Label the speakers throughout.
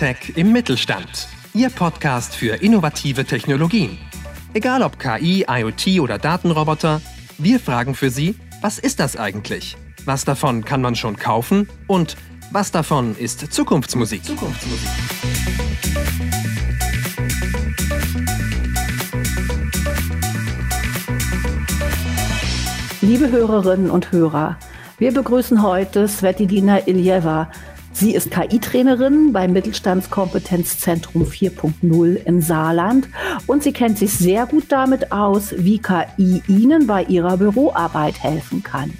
Speaker 1: Hightech im Mittelstand. Ihr Podcast für innovative Technologien. Egal ob KI, IoT oder Datenroboter, wir fragen für Sie, was ist das eigentlich? Was davon kann man schon kaufen? Und was davon ist Zukunftsmusik? Zukunftsmusik.
Speaker 2: Liebe Hörerinnen und Hörer, wir begrüßen heute Svetlina Iljeva. Sie ist KI-Trainerin beim Mittelstandskompetenzzentrum 4.0 in Saarland und sie kennt sich sehr gut damit aus, wie KI Ihnen bei Ihrer Büroarbeit helfen kann.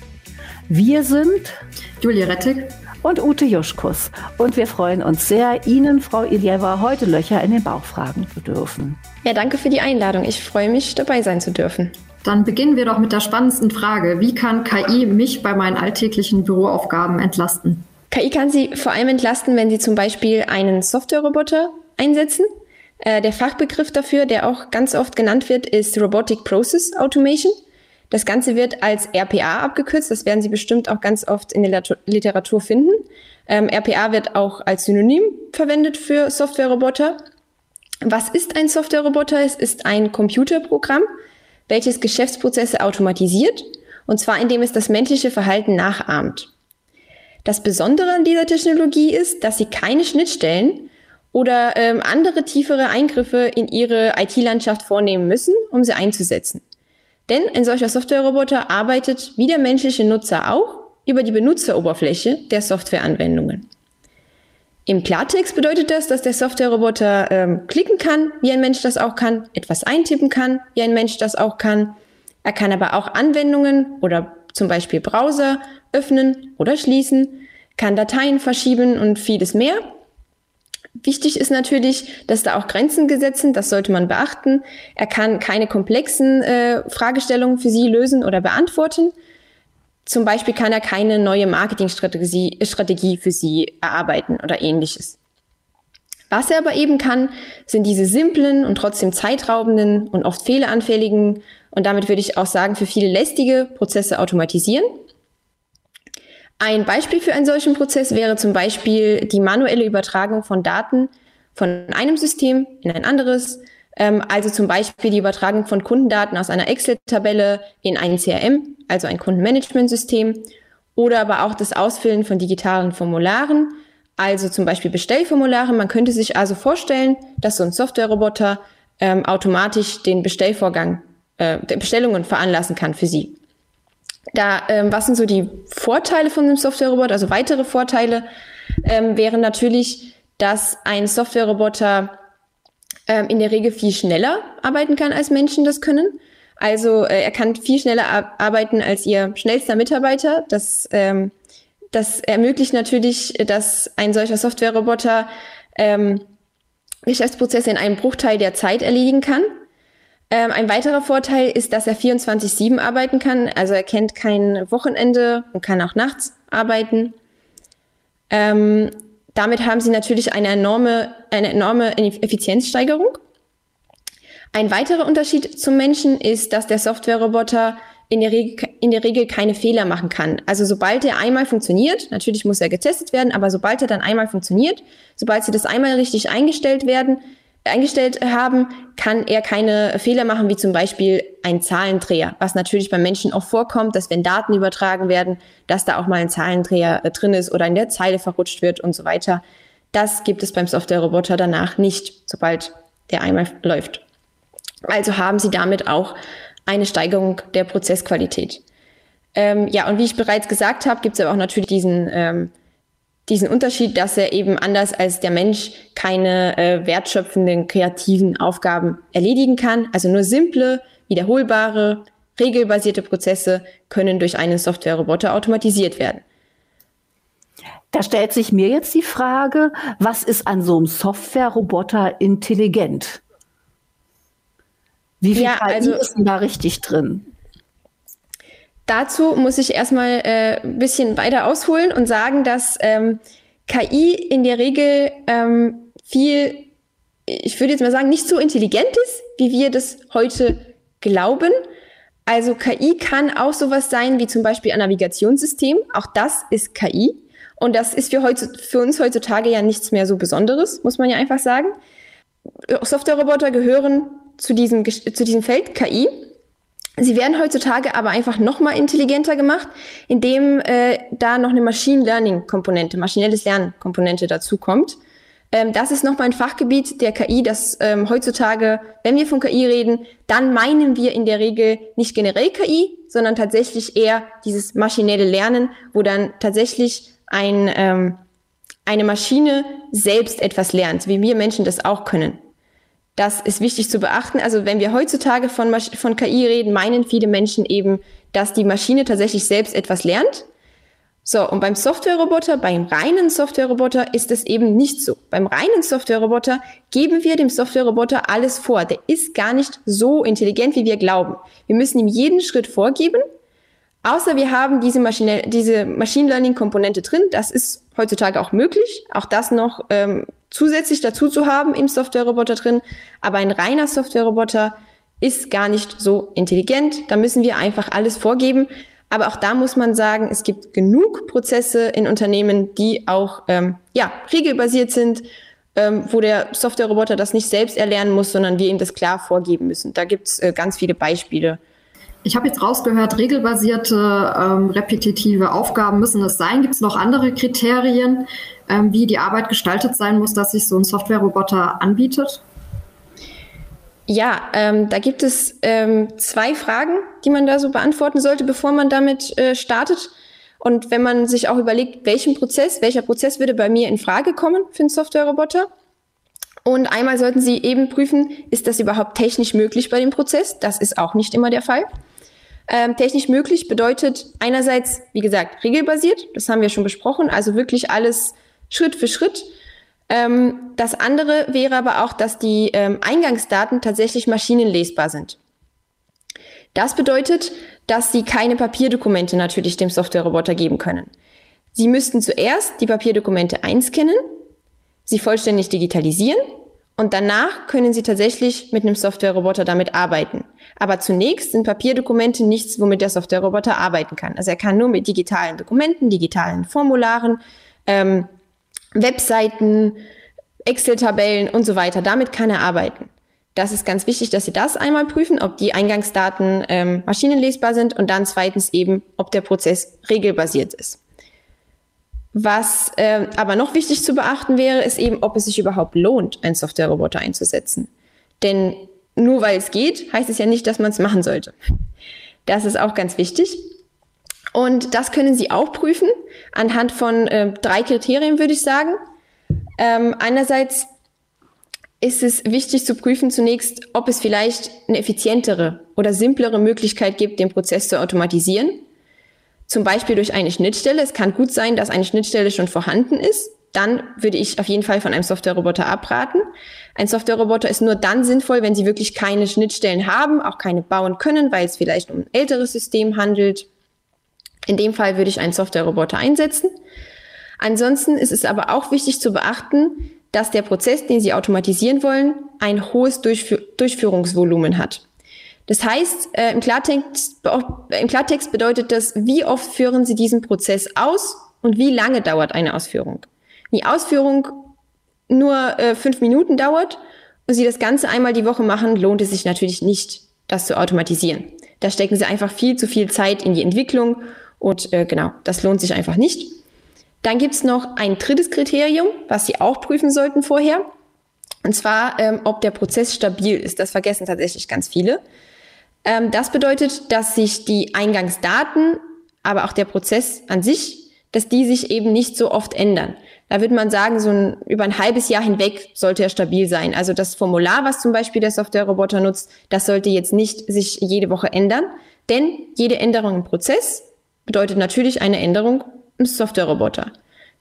Speaker 2: Wir sind
Speaker 3: Julia Rettig
Speaker 2: und Ute Juschkus und wir freuen uns sehr, Ihnen, Frau Iljeva, heute Löcher in den Bauch fragen zu dürfen.
Speaker 4: Ja, danke für die Einladung. Ich freue mich, dabei sein zu dürfen.
Speaker 3: Dann beginnen wir doch mit der spannendsten Frage. Wie kann KI mich bei meinen alltäglichen Büroaufgaben entlasten?
Speaker 4: KI kann Sie vor allem entlasten, wenn Sie zum Beispiel einen Softwareroboter einsetzen. Äh, der Fachbegriff dafür, der auch ganz oft genannt wird, ist Robotic Process Automation. Das Ganze wird als RPA abgekürzt. Das werden Sie bestimmt auch ganz oft in der Literatur finden. Ähm, RPA wird auch als Synonym verwendet für Softwareroboter. Was ist ein Softwareroboter? Es ist ein Computerprogramm, welches Geschäftsprozesse automatisiert, und zwar indem es das menschliche Verhalten nachahmt. Das Besondere an dieser Technologie ist, dass sie keine Schnittstellen oder ähm, andere tiefere Eingriffe in ihre IT-Landschaft vornehmen müssen, um sie einzusetzen. Denn ein solcher Softwareroboter arbeitet wie der menschliche Nutzer auch über die Benutzeroberfläche der Softwareanwendungen. Im Klartext bedeutet das, dass der Softwareroboter ähm, klicken kann, wie ein Mensch das auch kann, etwas eintippen kann, wie ein Mensch das auch kann. Er kann aber auch Anwendungen oder zum Beispiel Browser öffnen oder schließen, kann Dateien verschieben und vieles mehr. Wichtig ist natürlich, dass da auch Grenzen gesetzt sind, das sollte man beachten. Er kann keine komplexen äh, Fragestellungen für Sie lösen oder beantworten. Zum Beispiel kann er keine neue Marketingstrategie Strategie für Sie erarbeiten oder ähnliches. Was er aber eben kann, sind diese simplen und trotzdem zeitraubenden und oft fehleranfälligen und damit würde ich auch sagen, für viele lästige Prozesse automatisieren. Ein Beispiel für einen solchen Prozess wäre zum Beispiel die manuelle Übertragung von Daten von einem System in ein anderes, ähm, also zum Beispiel die Übertragung von Kundendaten aus einer Excel-Tabelle in ein CRM, also ein Kundenmanagementsystem, oder aber auch das Ausfüllen von digitalen Formularen, also zum Beispiel Bestellformulare. Man könnte sich also vorstellen, dass so ein Softwareroboter ähm, automatisch den Bestellvorgang, äh, Bestellungen veranlassen kann für Sie. Da, ähm, was sind so die Vorteile von einem Softwareroboter? Also weitere Vorteile ähm, wären natürlich, dass ein Softwareroboter ähm, in der Regel viel schneller arbeiten kann, als Menschen das können. Also äh, er kann viel schneller arbeiten als ihr schnellster Mitarbeiter. Das, ähm, das ermöglicht natürlich, dass ein solcher Softwareroboter ähm, Geschäftsprozesse in einem Bruchteil der Zeit erledigen kann. Ähm, ein weiterer Vorteil ist, dass er 24-7 arbeiten kann. Also er kennt kein Wochenende und kann auch nachts arbeiten. Ähm, damit haben sie natürlich eine enorme, eine enorme Effizienzsteigerung. Ein weiterer Unterschied zum Menschen ist, dass der Softwareroboter in in der Regel keine Fehler machen kann. Also sobald er einmal funktioniert, natürlich muss er getestet werden, aber sobald er dann einmal funktioniert, sobald sie das einmal richtig eingestellt werden, eingestellt haben, kann er keine Fehler machen, wie zum Beispiel ein Zahlendreher, was natürlich beim Menschen auch vorkommt, dass wenn Daten übertragen werden, dass da auch mal ein Zahlendreher äh, drin ist oder in der Zeile verrutscht wird und so weiter. Das gibt es beim Software-Roboter danach nicht, sobald der einmal läuft. Also haben Sie damit auch eine Steigerung der Prozessqualität. Ähm, ja, und wie ich bereits gesagt habe, gibt es aber auch natürlich diesen ähm, diesen Unterschied, dass er eben anders als der Mensch keine äh, wertschöpfenden, kreativen Aufgaben erledigen kann. Also nur simple, wiederholbare, regelbasierte Prozesse können durch einen Softwareroboter automatisiert werden.
Speaker 2: Da stellt sich mir jetzt die Frage, was ist an so einem Softwareroboter intelligent? Wie viel ja, also, ist denn da richtig drin?
Speaker 4: Dazu muss ich erstmal äh, ein bisschen weiter ausholen und sagen, dass ähm, KI in der Regel ähm, viel, ich würde jetzt mal sagen, nicht so intelligent ist, wie wir das heute glauben. Also KI kann auch sowas sein wie zum Beispiel ein Navigationssystem. Auch das ist KI. Und das ist für, für uns heutzutage ja nichts mehr so Besonderes, muss man ja einfach sagen. Softwareroboter gehören zu diesem, zu diesem Feld KI. Sie werden heutzutage aber einfach noch mal intelligenter gemacht, indem äh, da noch eine Machine Learning Komponente, maschinelles Lernen Komponente dazu kommt. Ähm, das ist nochmal ein Fachgebiet der KI, das ähm, heutzutage, wenn wir von KI reden, dann meinen wir in der Regel nicht generell KI, sondern tatsächlich eher dieses maschinelle Lernen, wo dann tatsächlich ein, ähm, eine Maschine selbst etwas lernt, wie wir Menschen das auch können. Das ist wichtig zu beachten. Also wenn wir heutzutage von, von KI reden, meinen viele Menschen eben, dass die Maschine tatsächlich selbst etwas lernt. So, und beim Softwareroboter, beim reinen Softwareroboter ist es eben nicht so. Beim reinen Softwareroboter geben wir dem Softwareroboter alles vor. Der ist gar nicht so intelligent, wie wir glauben. Wir müssen ihm jeden Schritt vorgeben, außer wir haben diese, diese Machine Learning Komponente drin. Das ist heutzutage auch möglich, auch das noch ähm, zusätzlich dazu zu haben im Softwareroboter drin. Aber ein reiner Softwareroboter ist gar nicht so intelligent. Da müssen wir einfach alles vorgeben. Aber auch da muss man sagen, es gibt genug Prozesse in Unternehmen, die auch ähm, ja, regelbasiert sind, ähm, wo der Softwareroboter das nicht selbst erlernen muss, sondern wir ihm das klar vorgeben müssen. Da gibt es äh, ganz viele Beispiele.
Speaker 3: Ich habe jetzt rausgehört, regelbasierte, ähm, repetitive Aufgaben müssen es sein. Gibt es noch andere Kriterien, ähm, wie die Arbeit gestaltet sein muss, dass sich so ein Softwareroboter anbietet?
Speaker 4: Ja, ähm, da gibt es ähm, zwei Fragen, die man da so beantworten sollte, bevor man damit äh, startet. Und wenn man sich auch überlegt, welchen Prozess, welcher Prozess würde bei mir in Frage kommen für einen Softwareroboter. Und einmal sollten Sie eben prüfen, ist das überhaupt technisch möglich bei dem Prozess? Das ist auch nicht immer der Fall. Ähm, technisch möglich bedeutet einerseits, wie gesagt, regelbasiert. Das haben wir schon besprochen. Also wirklich alles Schritt für Schritt. Ähm, das andere wäre aber auch, dass die ähm, Eingangsdaten tatsächlich maschinenlesbar sind. Das bedeutet, dass Sie keine Papierdokumente natürlich dem Softwareroboter geben können. Sie müssten zuerst die Papierdokumente einscannen, sie vollständig digitalisieren und danach können Sie tatsächlich mit einem Softwareroboter damit arbeiten. Aber zunächst sind Papierdokumente nichts, womit der Softwareroboter arbeiten kann. Also er kann nur mit digitalen Dokumenten, digitalen Formularen, ähm, Webseiten, Excel-Tabellen und so weiter. Damit kann er arbeiten. Das ist ganz wichtig, dass Sie das einmal prüfen, ob die Eingangsdaten ähm, maschinenlesbar sind und dann zweitens eben, ob der Prozess regelbasiert ist. Was äh, aber noch wichtig zu beachten wäre, ist eben, ob es sich überhaupt lohnt, einen Softwareroboter einzusetzen. Denn nur weil es geht, heißt es ja nicht, dass man es machen sollte. Das ist auch ganz wichtig. Und das können Sie auch prüfen anhand von äh, drei Kriterien, würde ich sagen. Ähm, einerseits ist es wichtig zu prüfen zunächst, ob es vielleicht eine effizientere oder simplere Möglichkeit gibt, den Prozess zu automatisieren. Zum Beispiel durch eine Schnittstelle. Es kann gut sein, dass eine Schnittstelle schon vorhanden ist. Dann würde ich auf jeden Fall von einem Softwareroboter abraten. Ein Softwareroboter ist nur dann sinnvoll, wenn Sie wirklich keine Schnittstellen haben, auch keine bauen können, weil es vielleicht um ein älteres System handelt in dem Fall würde ich einen Softwareroboter einsetzen. Ansonsten ist es aber auch wichtig zu beachten, dass der Prozess, den Sie automatisieren wollen, ein hohes Durchführ Durchführungsvolumen hat. Das heißt, äh, im, Klartext, im Klartext bedeutet das, wie oft führen Sie diesen Prozess aus und wie lange dauert eine Ausführung. Die Ausführung nur äh, fünf Minuten dauert und Sie das Ganze einmal die Woche machen, lohnt es sich natürlich nicht, das zu automatisieren. Da stecken Sie einfach viel zu viel Zeit in die Entwicklung und äh, genau, das lohnt sich einfach nicht. Dann gibt's noch ein drittes Kriterium, was Sie auch prüfen sollten vorher. Und zwar, ähm, ob der Prozess stabil ist. Das vergessen tatsächlich ganz viele. Ähm, das bedeutet, dass sich die Eingangsdaten, aber auch der Prozess an sich, dass die sich eben nicht so oft ändern. Da würde man sagen, so ein, über ein halbes Jahr hinweg sollte er stabil sein. Also das Formular, was zum Beispiel der Softwareroboter nutzt, das sollte jetzt nicht sich jede Woche ändern. Denn jede Änderung im Prozess bedeutet natürlich eine Änderung im Softwareroboter.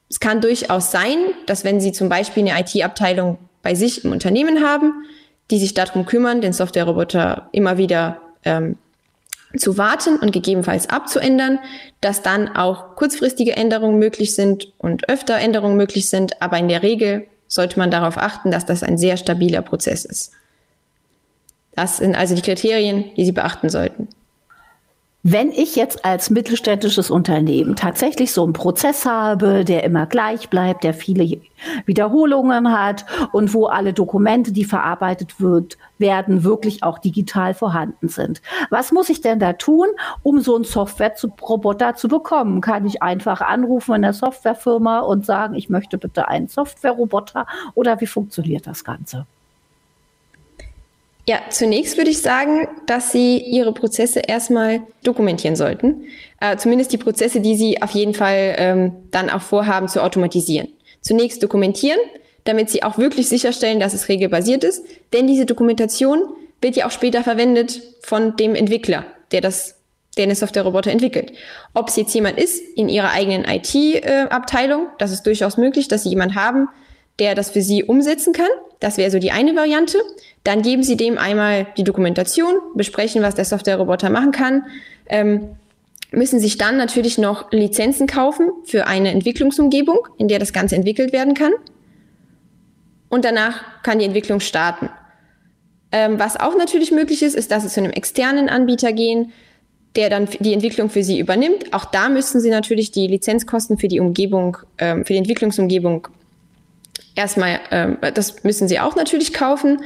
Speaker 4: Es kann durchaus sein, dass wenn Sie zum Beispiel eine IT-Abteilung bei sich im Unternehmen haben, die sich darum kümmern, den Softwareroboter immer wieder ähm, zu warten und gegebenenfalls abzuändern, dass dann auch kurzfristige Änderungen möglich sind und öfter Änderungen möglich sind. Aber in der Regel sollte man darauf achten, dass das ein sehr stabiler Prozess ist. Das sind also die Kriterien, die Sie beachten sollten.
Speaker 2: Wenn ich jetzt als mittelständisches Unternehmen tatsächlich so einen Prozess habe, der immer gleich bleibt, der viele Wiederholungen hat und wo alle Dokumente, die verarbeitet wird, werden, wirklich auch digital vorhanden sind. Was muss ich denn da tun, um so einen Software-Roboter zu bekommen? Kann ich einfach anrufen in der Softwarefirma und sagen, ich möchte bitte einen Software-Roboter oder wie funktioniert das Ganze?
Speaker 4: Ja, zunächst würde ich sagen, dass Sie Ihre Prozesse erstmal dokumentieren sollten. Äh, zumindest die Prozesse, die Sie auf jeden Fall ähm, dann auch vorhaben zu automatisieren. Zunächst dokumentieren, damit Sie auch wirklich sicherstellen, dass es regelbasiert ist. Denn diese Dokumentation wird ja auch später verwendet von dem Entwickler, der das der eine Software-Roboter entwickelt. Ob es jetzt jemand ist in ihrer eigenen IT-Abteilung, äh, das ist durchaus möglich, dass sie jemand haben, der das für Sie umsetzen kann. Das wäre so die eine Variante. Dann geben Sie dem einmal die Dokumentation, besprechen, was der Software-Roboter machen kann. Ähm, müssen sich dann natürlich noch Lizenzen kaufen für eine Entwicklungsumgebung, in der das Ganze entwickelt werden kann. Und danach kann die Entwicklung starten. Ähm, was auch natürlich möglich ist, ist, dass Sie zu einem externen Anbieter gehen, der dann die Entwicklung für Sie übernimmt. Auch da müssen Sie natürlich die Lizenzkosten für die Umgebung, ähm, für die Entwicklungsumgebung erstmal, ähm, das müssen Sie auch natürlich kaufen.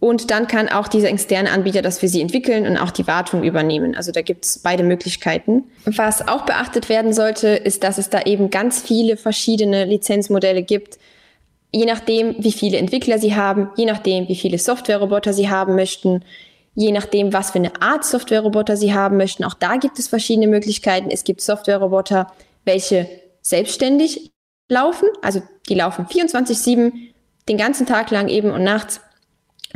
Speaker 4: Und dann kann auch dieser externe Anbieter das für Sie entwickeln und auch die Wartung übernehmen. Also da gibt es beide Möglichkeiten. Was auch beachtet werden sollte, ist, dass es da eben ganz viele verschiedene Lizenzmodelle gibt. Je nachdem, wie viele Entwickler Sie haben, je nachdem, wie viele Softwareroboter Sie haben möchten, je nachdem, was für eine Art Softwareroboter Sie haben möchten. Auch da gibt es verschiedene Möglichkeiten. Es gibt Softwareroboter, welche selbstständig laufen. Also die laufen 24-7, den ganzen Tag lang eben und nachts.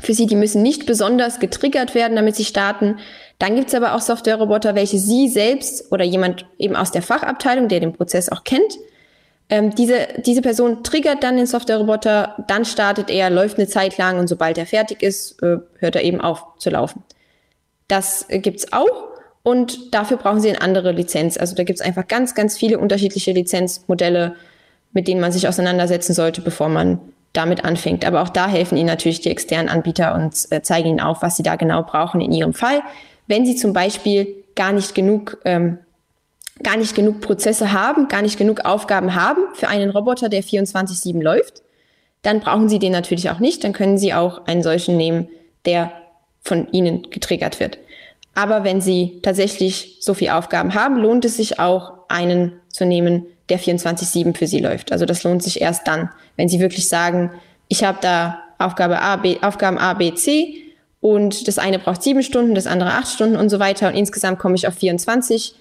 Speaker 4: Für sie, die müssen nicht besonders getriggert werden, damit sie starten. Dann gibt's aber auch Softwareroboter, welche Sie selbst oder jemand eben aus der Fachabteilung, der den Prozess auch kennt, ähm, diese, diese Person triggert dann den Softwareroboter, dann startet er, läuft eine Zeit lang und sobald er fertig ist, äh, hört er eben auf zu laufen. Das äh, gibt's auch und dafür brauchen Sie eine andere Lizenz. Also da gibt's einfach ganz, ganz viele unterschiedliche Lizenzmodelle, mit denen man sich auseinandersetzen sollte, bevor man damit anfängt. Aber auch da helfen Ihnen natürlich die externen Anbieter und äh, zeigen Ihnen auf, was Sie da genau brauchen in Ihrem Fall. Wenn Sie zum Beispiel gar nicht genug, ähm, gar nicht genug Prozesse haben, gar nicht genug Aufgaben haben für einen Roboter, der 24-7 läuft, dann brauchen Sie den natürlich auch nicht. Dann können Sie auch einen solchen nehmen, der von Ihnen getriggert wird. Aber wenn Sie tatsächlich so viele Aufgaben haben, lohnt es sich auch, einen zu nehmen, der 24-7 für sie läuft. Also das lohnt sich erst dann, wenn sie wirklich sagen, ich habe da Aufgabe A, B, Aufgaben A, B, C und das eine braucht sieben Stunden, das andere acht Stunden und so weiter und insgesamt komme ich auf 24,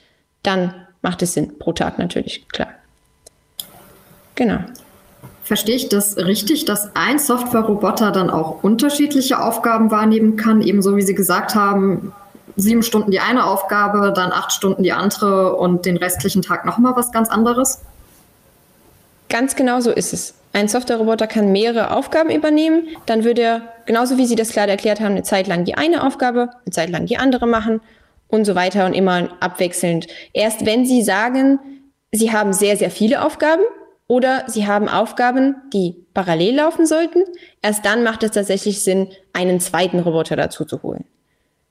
Speaker 4: dann macht es Sinn pro Tag natürlich, klar.
Speaker 3: Genau. Verstehe ich das richtig, dass ein Software-Roboter dann auch unterschiedliche Aufgaben wahrnehmen kann, ebenso wie Sie gesagt haben, sieben Stunden die eine Aufgabe, dann acht Stunden die andere und den restlichen Tag nochmal was ganz anderes?
Speaker 4: Ganz genau so ist es. Ein Softwareroboter kann mehrere Aufgaben übernehmen. Dann würde er, genauso wie Sie das klar erklärt haben, eine Zeit lang die eine Aufgabe, eine Zeit lang die andere machen und so weiter und immer abwechselnd. Erst wenn Sie sagen, Sie haben sehr, sehr viele Aufgaben oder Sie haben Aufgaben, die parallel laufen sollten, erst dann macht es tatsächlich Sinn, einen zweiten Roboter dazu zu holen.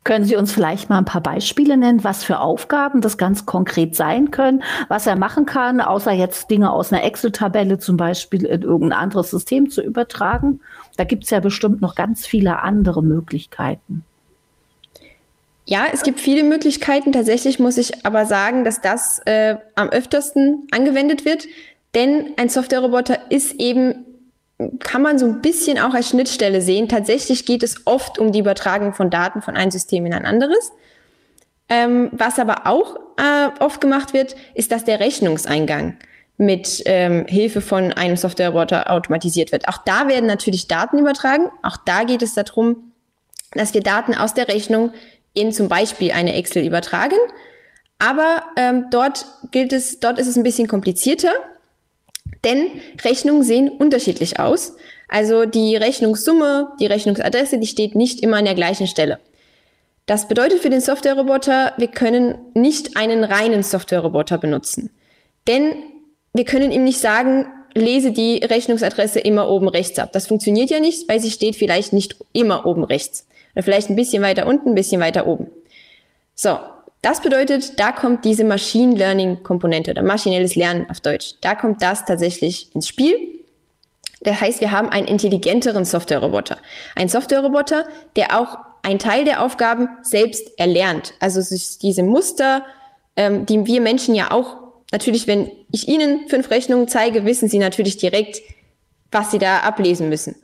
Speaker 2: Können Sie uns vielleicht mal ein paar Beispiele nennen, was für Aufgaben das ganz konkret sein können, was er machen kann, außer jetzt Dinge aus einer Excel-Tabelle zum Beispiel in irgendein anderes System zu übertragen? Da gibt es ja bestimmt noch ganz viele andere Möglichkeiten.
Speaker 4: Ja, es gibt viele Möglichkeiten. Tatsächlich muss ich aber sagen, dass das äh, am öftersten angewendet wird, denn ein Softwareroboter ist eben kann man so ein bisschen auch als Schnittstelle sehen. Tatsächlich geht es oft um die Übertragung von Daten von einem System in ein anderes. Ähm, was aber auch äh, oft gemacht wird, ist, dass der Rechnungseingang mit ähm, Hilfe von einem Softwareroboter automatisiert wird. Auch da werden natürlich Daten übertragen. Auch da geht es darum, dass wir Daten aus der Rechnung in zum Beispiel eine Excel übertragen. Aber ähm, dort gilt es, dort ist es ein bisschen komplizierter. Denn Rechnungen sehen unterschiedlich aus. Also die Rechnungssumme, die Rechnungsadresse, die steht nicht immer an der gleichen Stelle. Das bedeutet für den Softwareroboter, wir können nicht einen reinen Softwareroboter benutzen. Denn wir können ihm nicht sagen, lese die Rechnungsadresse immer oben rechts ab. Das funktioniert ja nicht, weil sie steht vielleicht nicht immer oben rechts. Oder vielleicht ein bisschen weiter unten, ein bisschen weiter oben. So, Das bedeutet, da kommt diese Machine Learning Komponente oder maschinelles Lernen auf Deutsch. Da kommt das tatsächlich ins Spiel. Das heißt, wir haben einen intelligenteren Softwareroboter. Ein Softwareroboter, der auch einen Teil der Aufgaben selbst erlernt. Also diese Muster, ähm, die wir Menschen ja auch, natürlich, wenn ich Ihnen fünf Rechnungen zeige, wissen Sie natürlich direkt, was Sie da ablesen müssen.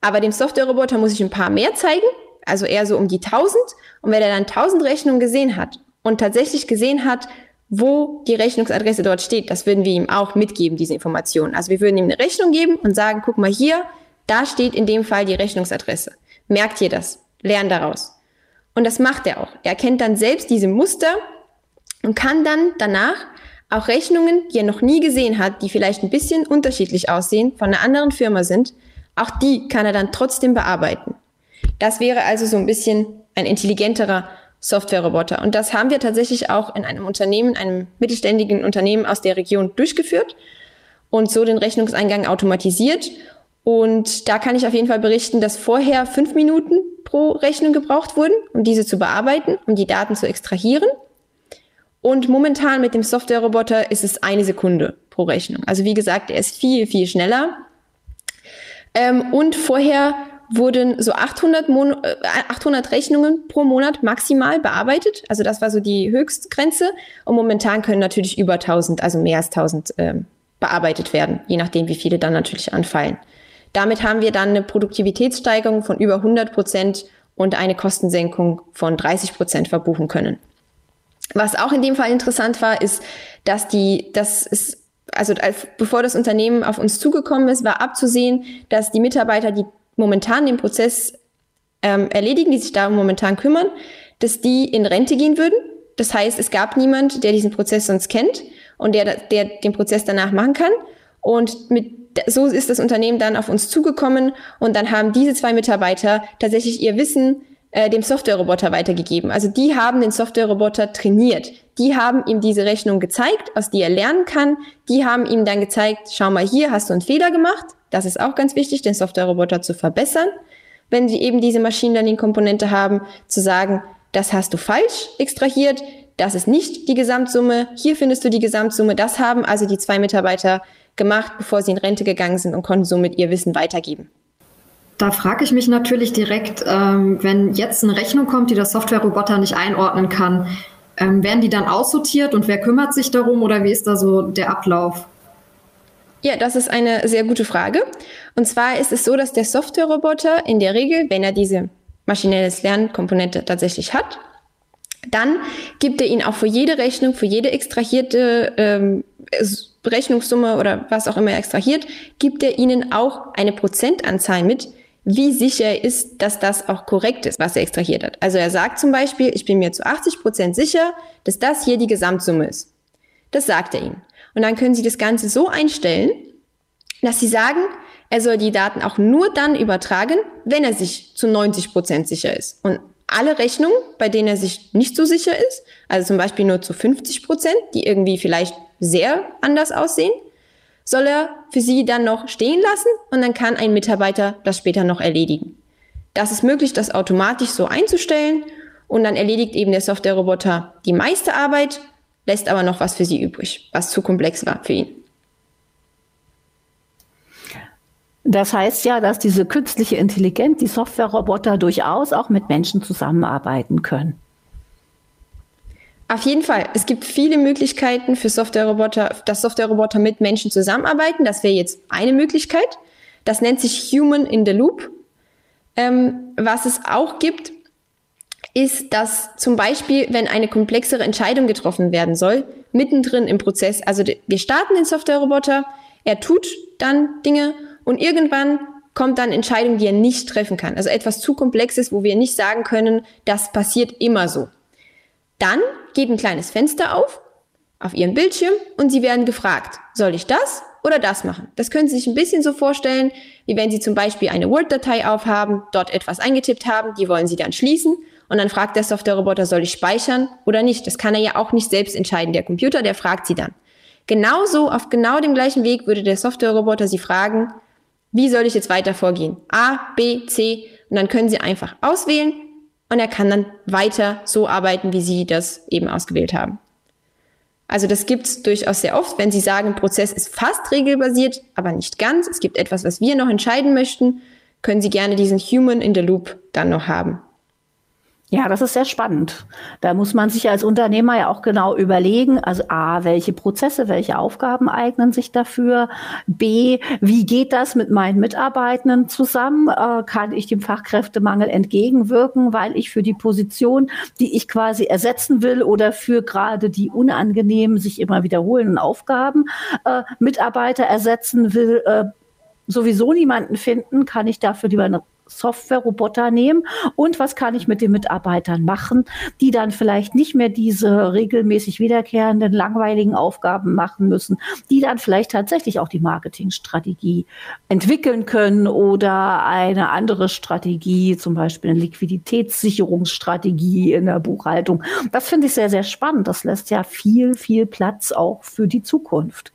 Speaker 4: Aber dem Softwareroboter muss ich ein paar mehr zeigen, also eher so um die 1000. Und wenn er dann 1000 Rechnungen gesehen hat und tatsächlich gesehen hat, wo die Rechnungsadresse dort steht, das würden wir ihm auch mitgeben, diese Informationen. Also wir würden ihm eine Rechnung geben und sagen, guck mal hier, da steht in dem Fall die Rechnungsadresse. Merkt ihr das? Lern daraus. Und das macht er auch. Er kennt dann selbst diese Muster und kann dann danach auch Rechnungen, die er noch nie gesehen hat, die vielleicht ein bisschen unterschiedlich aussehen, von einer anderen Firma sind, auch die kann er dann trotzdem bearbeiten. Das wäre also so ein bisschen ein intelligenterer Softwareroboter. Und das haben wir tatsächlich auch in einem Unternehmen, einem mittelständigen Unternehmen aus der Region durchgeführt und so den Rechnungseingang automatisiert. Und da kann ich auf jeden Fall berichten, dass vorher fünf Minuten pro Rechnung gebraucht wurden, um diese zu bearbeiten, um die Daten zu extrahieren. Und momentan mit dem Softwareroboter ist es eine Sekunde pro Rechnung. Also wie gesagt, er ist viel, viel schneller. Ähm, und vorher wurden so 800, Mon 800 äh, Rechnungen pro Monat maximal bearbeitet. Also das war so die Höchstgrenze. Und momentan können natürlich über 1000, also mehr als 1000 ähm, bearbeitet werden, je nachdem, wie viele dann natürlich anfallen. Damit haben wir dann eine Produktivitätssteigerung von über 100 Prozent und eine Kostensenkung von 30 Prozent verbuchen können. Was auch in dem Fall interessant war, ist, dass die, das ist also als, bevor das Unternehmen auf uns zugekommen ist, war abzusehen, dass die Mitarbeiter, die momentan den Prozess ähm, erledigen, die sich darum momentan kümmern, dass die in Rente gehen würden. Das heißt, es gab niemand, der diesen Prozess sonst kennt und der, der den Prozess danach machen kann. Und mit, so ist das Unternehmen dann auf uns zugekommen und dann haben diese zwei Mitarbeiter tatsächlich ihr Wissen äh, dem Softwareroboter weitergegeben. Also die haben den Softwareroboter trainiert. Die haben ihm diese Rechnung gezeigt, aus die er lernen kann. Die haben ihm dann gezeigt, schau mal hier, hast du einen Fehler gemacht. Das ist auch ganz wichtig, den Softwareroboter zu verbessern. Wenn Sie eben diese Machine Learning Komponente haben, zu sagen, das hast du falsch extrahiert, das ist nicht die Gesamtsumme, hier findest du die Gesamtsumme. Das haben also die zwei Mitarbeiter gemacht, bevor sie in Rente gegangen sind und konnten somit ihr Wissen weitergeben.
Speaker 3: Da frage ich mich natürlich direkt, ähm, wenn jetzt eine Rechnung kommt, die der Softwareroboter nicht einordnen kann, ähm, werden die dann aussortiert und wer kümmert sich darum oder wie ist da so der Ablauf?
Speaker 4: Ja, das ist eine sehr gute Frage. Und zwar ist es so, dass der Softwareroboter in der Regel, wenn er diese maschinelles Lernkomponente tatsächlich hat, dann gibt er Ihnen auch für jede Rechnung, für jede extrahierte ähm, Rechnungssumme oder was auch immer er extrahiert, gibt er Ihnen auch eine Prozentanzahl mit, wie sicher er ist, dass das auch korrekt ist, was er extrahiert hat. Also er sagt zum Beispiel, ich bin mir zu 80 Prozent sicher, dass das hier die Gesamtsumme ist. Das sagt er Ihnen. Und dann können Sie das Ganze so einstellen, dass Sie sagen, er soll die Daten auch nur dann übertragen, wenn er sich zu 90 Prozent sicher ist. Und alle Rechnungen, bei denen er sich nicht so sicher ist, also zum Beispiel nur zu 50 Prozent, die irgendwie vielleicht sehr anders aussehen, soll er für Sie dann noch stehen lassen und dann kann ein Mitarbeiter das später noch erledigen. Das ist möglich, das automatisch so einzustellen und dann erledigt eben der Softwareroboter die meiste Arbeit lässt aber noch was für sie übrig, was zu komplex war für ihn.
Speaker 2: Das heißt ja, dass diese künstliche Intelligenz, die Softwareroboter durchaus auch mit Menschen zusammenarbeiten können.
Speaker 4: Auf jeden Fall. Es gibt viele Möglichkeiten für Softwareroboter, dass Softwareroboter mit Menschen zusammenarbeiten. Das wäre jetzt eine Möglichkeit. Das nennt sich Human in the Loop. Ähm, was es auch gibt, ist, dass zum Beispiel, wenn eine komplexere Entscheidung getroffen werden soll, mittendrin im Prozess, also wir starten den Softwareroboter, er tut dann Dinge und irgendwann kommt dann Entscheidung, die er nicht treffen kann. Also etwas zu komplexes, wo wir nicht sagen können, das passiert immer so. Dann geht ein kleines Fenster auf, auf Ihrem Bildschirm und Sie werden gefragt, soll ich das oder das machen? Das können Sie sich ein bisschen so vorstellen, wie wenn Sie zum Beispiel eine Word-Datei aufhaben, dort etwas eingetippt haben, die wollen Sie dann schließen und dann fragt der Softwareroboter, soll ich speichern oder nicht? Das kann er ja auch nicht selbst entscheiden. Der Computer, der fragt sie dann. Genauso, auf genau dem gleichen Weg würde der Softwareroboter sie fragen, wie soll ich jetzt weiter vorgehen? A, B, C. Und dann können sie einfach auswählen und er kann dann weiter so arbeiten, wie Sie das eben ausgewählt haben. Also das gibt es durchaus sehr oft, wenn Sie sagen, Prozess ist fast regelbasiert, aber nicht ganz. Es gibt etwas, was wir noch entscheiden möchten, können Sie gerne diesen Human in the Loop dann noch haben.
Speaker 2: Ja, das ist sehr spannend. Da muss man sich als Unternehmer ja auch genau überlegen, also A, welche Prozesse, welche Aufgaben eignen sich dafür? B, wie geht das mit meinen Mitarbeitenden zusammen? Äh, kann ich dem Fachkräftemangel entgegenwirken, weil ich für die Position, die ich quasi ersetzen will oder für gerade die unangenehmen, sich immer wiederholenden Aufgaben äh, Mitarbeiter ersetzen will, äh, sowieso niemanden finden, kann ich dafür lieber eine Software-Roboter nehmen und was kann ich mit den Mitarbeitern machen, die dann vielleicht nicht mehr diese regelmäßig wiederkehrenden, langweiligen Aufgaben machen müssen, die dann vielleicht tatsächlich auch die Marketingstrategie entwickeln können oder eine andere Strategie, zum Beispiel eine Liquiditätssicherungsstrategie in der Buchhaltung. Das finde ich sehr, sehr spannend. Das lässt ja viel, viel Platz auch für die Zukunft.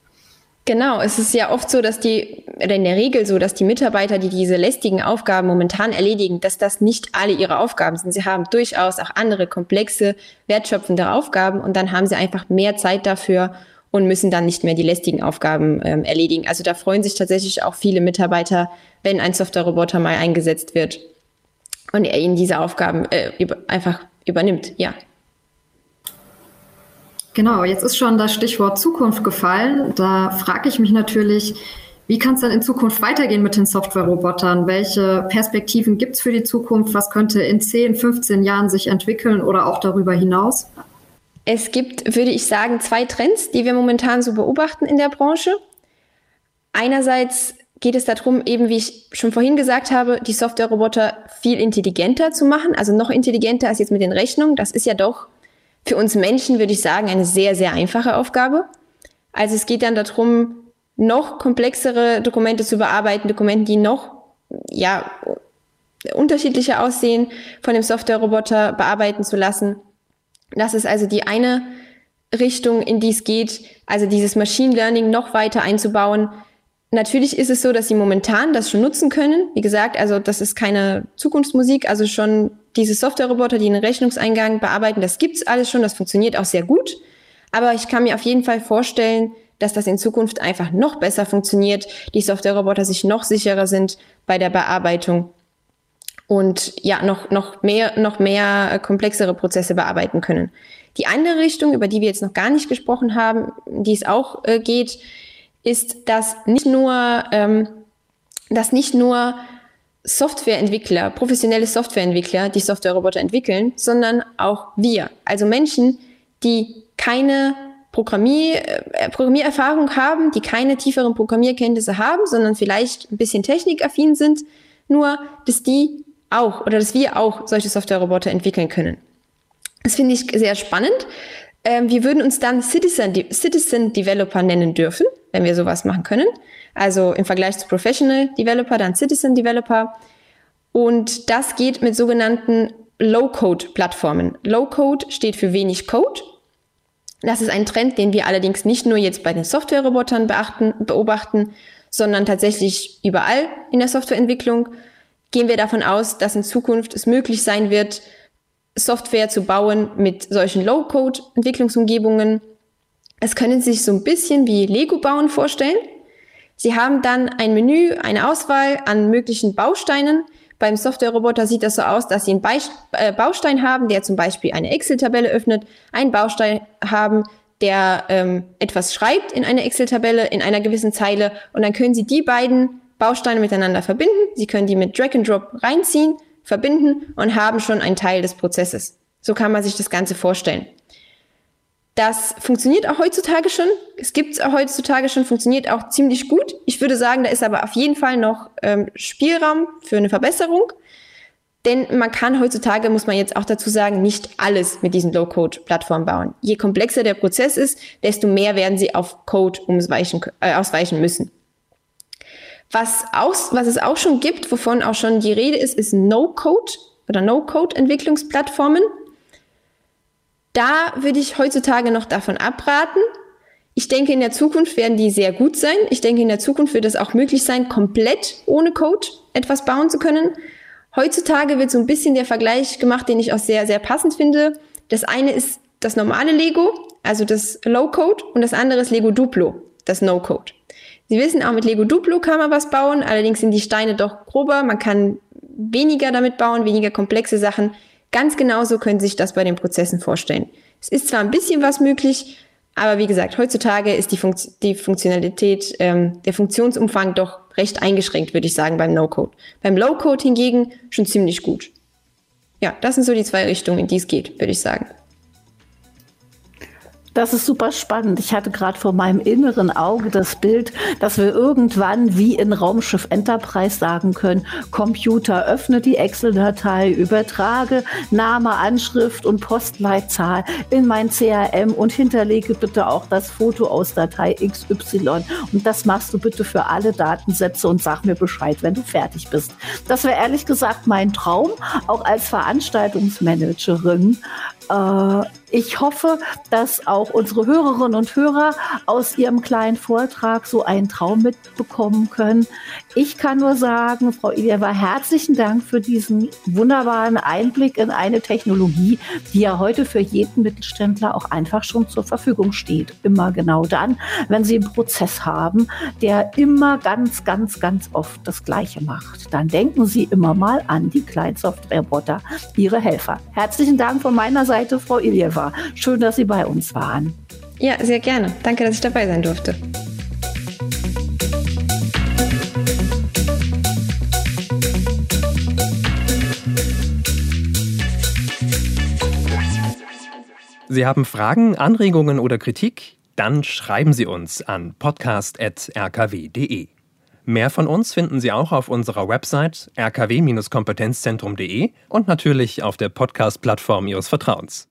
Speaker 4: Genau, es ist ja oft so, dass die, oder in der Regel so, dass die Mitarbeiter, die diese lästigen Aufgaben momentan erledigen, dass das nicht alle ihre Aufgaben sind. Sie haben durchaus auch andere komplexe, wertschöpfende Aufgaben und dann haben sie einfach mehr Zeit dafür und müssen dann nicht mehr die lästigen Aufgaben ähm, erledigen. Also da freuen sich tatsächlich auch viele Mitarbeiter, wenn ein Software-Roboter mal eingesetzt wird und er ihnen diese Aufgaben äh, über, einfach übernimmt. Ja.
Speaker 3: Genau, jetzt ist schon das Stichwort Zukunft gefallen. Da frage ich mich natürlich, wie kann es dann in Zukunft weitergehen mit den Software-Robotern? Welche Perspektiven gibt es für die Zukunft? Was könnte in 10, 15 Jahren sich entwickeln oder auch darüber hinaus?
Speaker 4: Es gibt, würde ich sagen, zwei Trends, die wir momentan so beobachten in der Branche. Einerseits geht es darum, eben wie ich schon vorhin gesagt habe, die Software-Roboter viel intelligenter zu machen, also noch intelligenter als jetzt mit den Rechnungen. Das ist ja doch für uns Menschen, würde ich sagen, eine sehr, sehr einfache Aufgabe. Also es geht dann darum, noch komplexere Dokumente zu bearbeiten, Dokumente, die noch, ja, unterschiedlicher aussehen, von dem Software-Roboter bearbeiten zu lassen. Das ist also die eine Richtung, in die es geht, also dieses Machine Learning noch weiter einzubauen. Natürlich ist es so, dass sie momentan das schon nutzen können. Wie gesagt, also das ist keine Zukunftsmusik, also schon diese Software-Roboter, die einen Rechnungseingang bearbeiten, das gibt's alles schon, das funktioniert auch sehr gut. Aber ich kann mir auf jeden Fall vorstellen, dass das in Zukunft einfach noch besser funktioniert, die Software-Roboter sich noch sicherer sind bei der Bearbeitung und ja, noch, noch mehr, noch mehr äh, komplexere Prozesse bearbeiten können. Die andere Richtung, über die wir jetzt noch gar nicht gesprochen haben, die es auch äh, geht, ist, dass nicht nur, ähm, dass nicht nur Softwareentwickler, professionelle Softwareentwickler, die Softwareroboter entwickeln, sondern auch wir, also Menschen, die keine Programmier, äh, Programmiererfahrung haben, die keine tieferen Programmierkenntnisse haben, sondern vielleicht ein bisschen technikaffin sind, nur dass die auch oder dass wir auch solche Softwareroboter entwickeln können. Das finde ich sehr spannend. Ähm, wir würden uns dann Citizen, Citizen Developer nennen dürfen, wenn wir sowas machen können. Also im Vergleich zu Professional Developer, dann Citizen Developer. Und das geht mit sogenannten Low-Code-Plattformen. Low-Code steht für wenig Code. Das ist ein Trend, den wir allerdings nicht nur jetzt bei den Software-Robotern beobachten, sondern tatsächlich überall in der Softwareentwicklung. Gehen wir davon aus, dass in Zukunft es möglich sein wird, Software zu bauen mit solchen Low-Code-Entwicklungsumgebungen. Es können Sie sich so ein bisschen wie Lego bauen vorstellen. Sie haben dann ein Menü, eine Auswahl an möglichen Bausteinen. Beim Software-Roboter sieht das so aus, dass Sie einen Beist äh, Baustein haben, der zum Beispiel eine Excel-Tabelle öffnet, einen Baustein haben, der ähm, etwas schreibt in eine Excel-Tabelle in einer gewissen Zeile und dann können Sie die beiden Bausteine miteinander verbinden. Sie können die mit Drag and Drop reinziehen, verbinden und haben schon einen Teil des Prozesses. So kann man sich das Ganze vorstellen. Das funktioniert auch heutzutage schon. Es gibt es auch heutzutage schon, funktioniert auch ziemlich gut. Ich würde sagen, da ist aber auf jeden Fall noch ähm, Spielraum für eine Verbesserung. Denn man kann heutzutage, muss man jetzt auch dazu sagen, nicht alles mit diesen Low-Code-Plattformen bauen. Je komplexer der Prozess ist, desto mehr werden sie auf Code umsweichen, äh, ausweichen müssen. Was, aus, was es auch schon gibt, wovon auch schon die Rede ist, ist No-Code oder No-Code-Entwicklungsplattformen. Da würde ich heutzutage noch davon abraten. Ich denke, in der Zukunft werden die sehr gut sein. Ich denke, in der Zukunft wird es auch möglich sein, komplett ohne Code etwas bauen zu können. Heutzutage wird so ein bisschen der Vergleich gemacht, den ich auch sehr, sehr passend finde. Das eine ist das normale Lego, also das Low-Code, und das andere ist Lego Duplo, das No-Code. Sie wissen, auch mit Lego Duplo kann man was bauen, allerdings sind die Steine doch grober, man kann weniger damit bauen, weniger komplexe Sachen. Ganz genauso können Sie sich das bei den Prozessen vorstellen. Es ist zwar ein bisschen was möglich, aber wie gesagt, heutzutage ist die, Funkt die Funktionalität, ähm, der Funktionsumfang doch recht eingeschränkt, würde ich sagen, beim No-Code. Beim Low-Code hingegen schon ziemlich gut. Ja, das sind so die zwei Richtungen, in die es geht, würde ich sagen.
Speaker 2: Das ist super spannend. Ich hatte gerade vor meinem inneren Auge das Bild, dass wir irgendwann wie in Raumschiff Enterprise sagen können, Computer, öffne die Excel-Datei, übertrage Name, Anschrift und Postleitzahl in mein CRM und hinterlege bitte auch das Foto aus Datei XY. Und das machst du bitte für alle Datensätze und sag mir Bescheid, wenn du fertig bist. Das wäre ehrlich gesagt mein Traum, auch als Veranstaltungsmanagerin. Äh, ich hoffe, dass auch unsere Hörerinnen und Hörer aus ihrem kleinen Vortrag so einen Traum mitbekommen können. Ich kann nur sagen, Frau Ilieva, herzlichen Dank für diesen wunderbaren Einblick in eine Technologie, die ja heute für jeden Mittelständler auch einfach schon zur Verfügung steht. Immer genau dann, wenn Sie einen Prozess haben, der immer ganz, ganz, ganz oft das Gleiche macht. Dann denken Sie immer mal an die kleinen Software-Roboter, Ihre Helfer. Herzlichen Dank von meiner Seite, Frau Ilieva. Schön, dass Sie bei uns waren.
Speaker 4: Ja, sehr gerne. Danke, dass ich dabei sein durfte.
Speaker 1: Sie haben Fragen, Anregungen oder Kritik? Dann schreiben Sie uns an podcast.rkw.de. Mehr von uns finden Sie auch auf unserer Website rkw-kompetenzzentrum.de und natürlich auf der Podcast-Plattform Ihres Vertrauens.